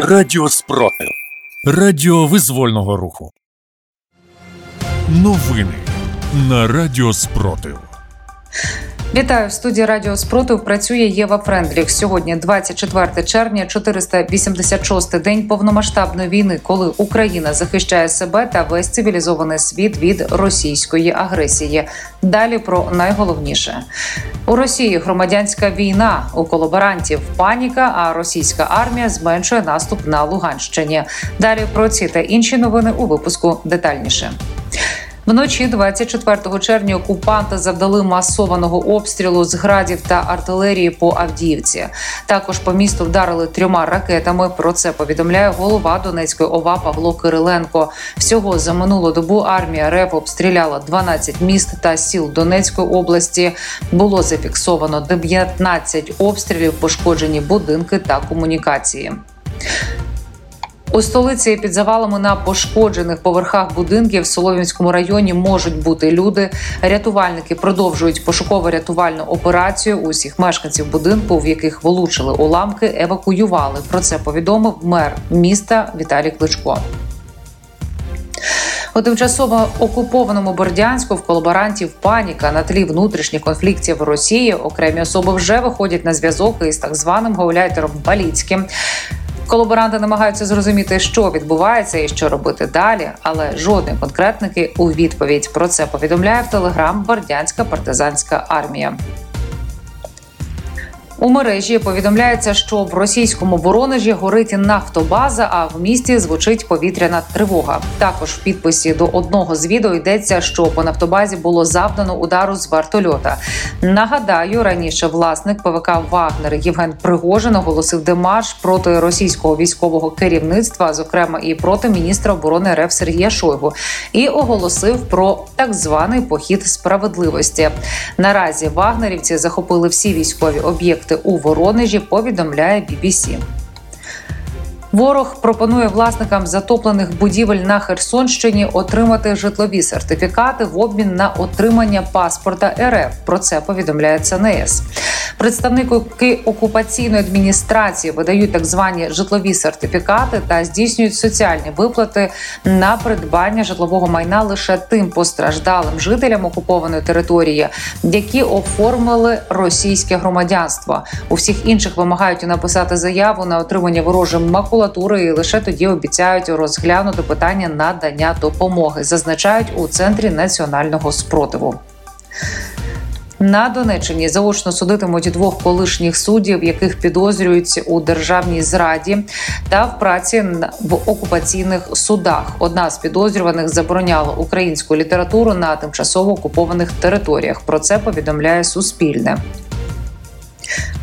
Радіо Спротив. Радіо визвольного руху. Новини на Радіо Спротив. Вітаю в студії Радіо Спротив. Працює Єва Френдліх. Сьогодні 24 червня, 486-й день повномасштабної війни, коли Україна захищає себе та весь цивілізований світ від російської агресії. Далі про найголовніше у Росії громадянська війна у колаборантів паніка. А російська армія зменшує наступ на Луганщині. Далі про ці та інші новини у випуску детальніше. Вночі 24 червня окупанти завдали масованого обстрілу з градів та артилерії по Авдіївці. Також по місту вдарили трьома ракетами. Про це повідомляє голова Донецької ОВА Павло Кириленко. Всього за минулу добу армія РФ обстріляла 12 міст та сіл Донецької області. Було зафіксовано 19 обстрілів, пошкоджені будинки та комунікації. У столиці під завалами на пошкоджених поверхах будинків в Солов'янському районі можуть бути люди. Рятувальники продовжують пошуково-рятувальну операцію. Усіх мешканців будинку, в яких влучили уламки, евакуювали. Про це повідомив мер міста Віталій Кличко. У тимчасово окупованому Бордянську в колаборантів паніка на тлі внутрішніх конфліктів в Росії. Окремі особи вже виходять на зв'язок із так званим гауляйтером Баліцьким. Колаборанти намагаються зрозуміти, що відбувається і що робити далі, але жодної конкретники у відповідь про це повідомляє в телеграм Бордянська партизанська армія. У мережі повідомляється, що в російському воронежі горить нафтобаза, а в місті звучить повітряна тривога. Також в підписі до одного з відео йдеться, що по нафтобазі було завдано удару з вертольота. Нагадаю, раніше власник ПВК Вагнер Євген Пригожин оголосив демарш проти російського військового керівництва, зокрема і проти міністра оборони РФ Сергія Шойгу, і оголосив про так званий похід справедливості. Наразі вагнерівці захопили всі військові об'єкти у Воронежі. Повідомляє BBC. Ворог пропонує власникам затоплених будівель на Херсонщині отримати житлові сертифікати в обмін на отримання паспорта РФ. Про це повідомляє ЦНС. Представники окупаційної адміністрації видають так звані житлові сертифікати та здійснюють соціальні виплати на придбання житлового майна лише тим постраждалим жителям окупованої території, які оформили російське громадянство. У всіх інших вимагають написати заяву на отримання ворожим макулатури, і лише тоді обіцяють розглянути питання надання допомоги. Зазначають у центрі національного спротиву. На Донеччині заочно судитимуть двох колишніх суддів, яких підозрюють у державній зраді та в праці в окупаційних судах. Одна з підозрюваних забороняла українську літературу на тимчасово окупованих територіях. Про це повідомляє Суспільне.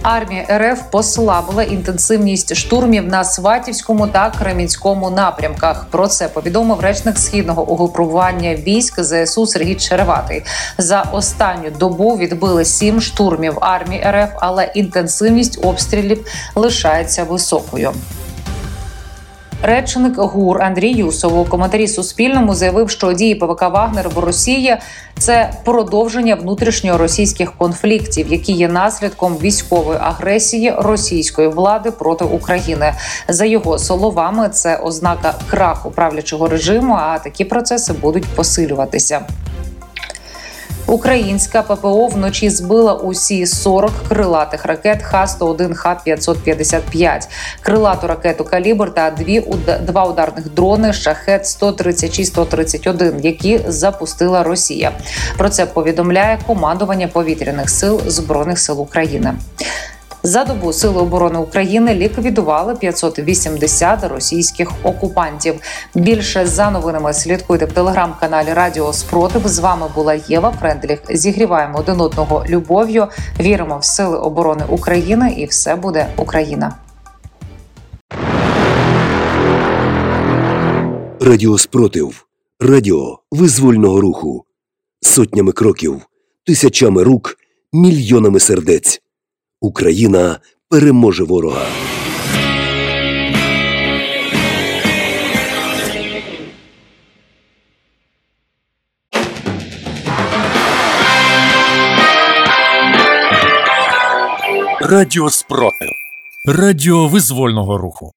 Армія РФ послабила інтенсивність штурмів на Сватівському та Кремінському напрямках. Про це повідомив речник східного угрупування військ ЗСУ Сергій Череватий. За останню добу відбили сім штурмів армії РФ, але інтенсивність обстрілів лишається високою. Речник ГУР Андрій Юсов у коментарі Суспільному заявив, що дії ПВК Вагнер в Росії це продовження внутрішньоросійських конфліктів, які є наслідком військової агресії російської влади проти України. За його словами, це ознака краху правлячого режиму. А такі процеси будуть посилюватися. Українська ППО вночі збила усі 40 крилатих ракет Х-101, Х-555, крилату ракету «Калібр» та дві два ударних дрони шахет 136 131 які запустила Росія. Про це повідомляє командування повітряних сил збройних сил України. За добу Сили оборони України ліквідували 580 російських окупантів. Більше за новинами слідкуйте в телеграм-каналі Радіо Спротив. З вами була Єва Френдліх. Зігріваємо один одного любов'ю. Віримо в сили оборони України, і все буде Україна. Радіо Спротив. Радіо визвольного руху. Сотнями кроків, тисячами рук, мільйонами сердець. Україна переможе ворога. Радіо Спротив. Радіо визвольного руху.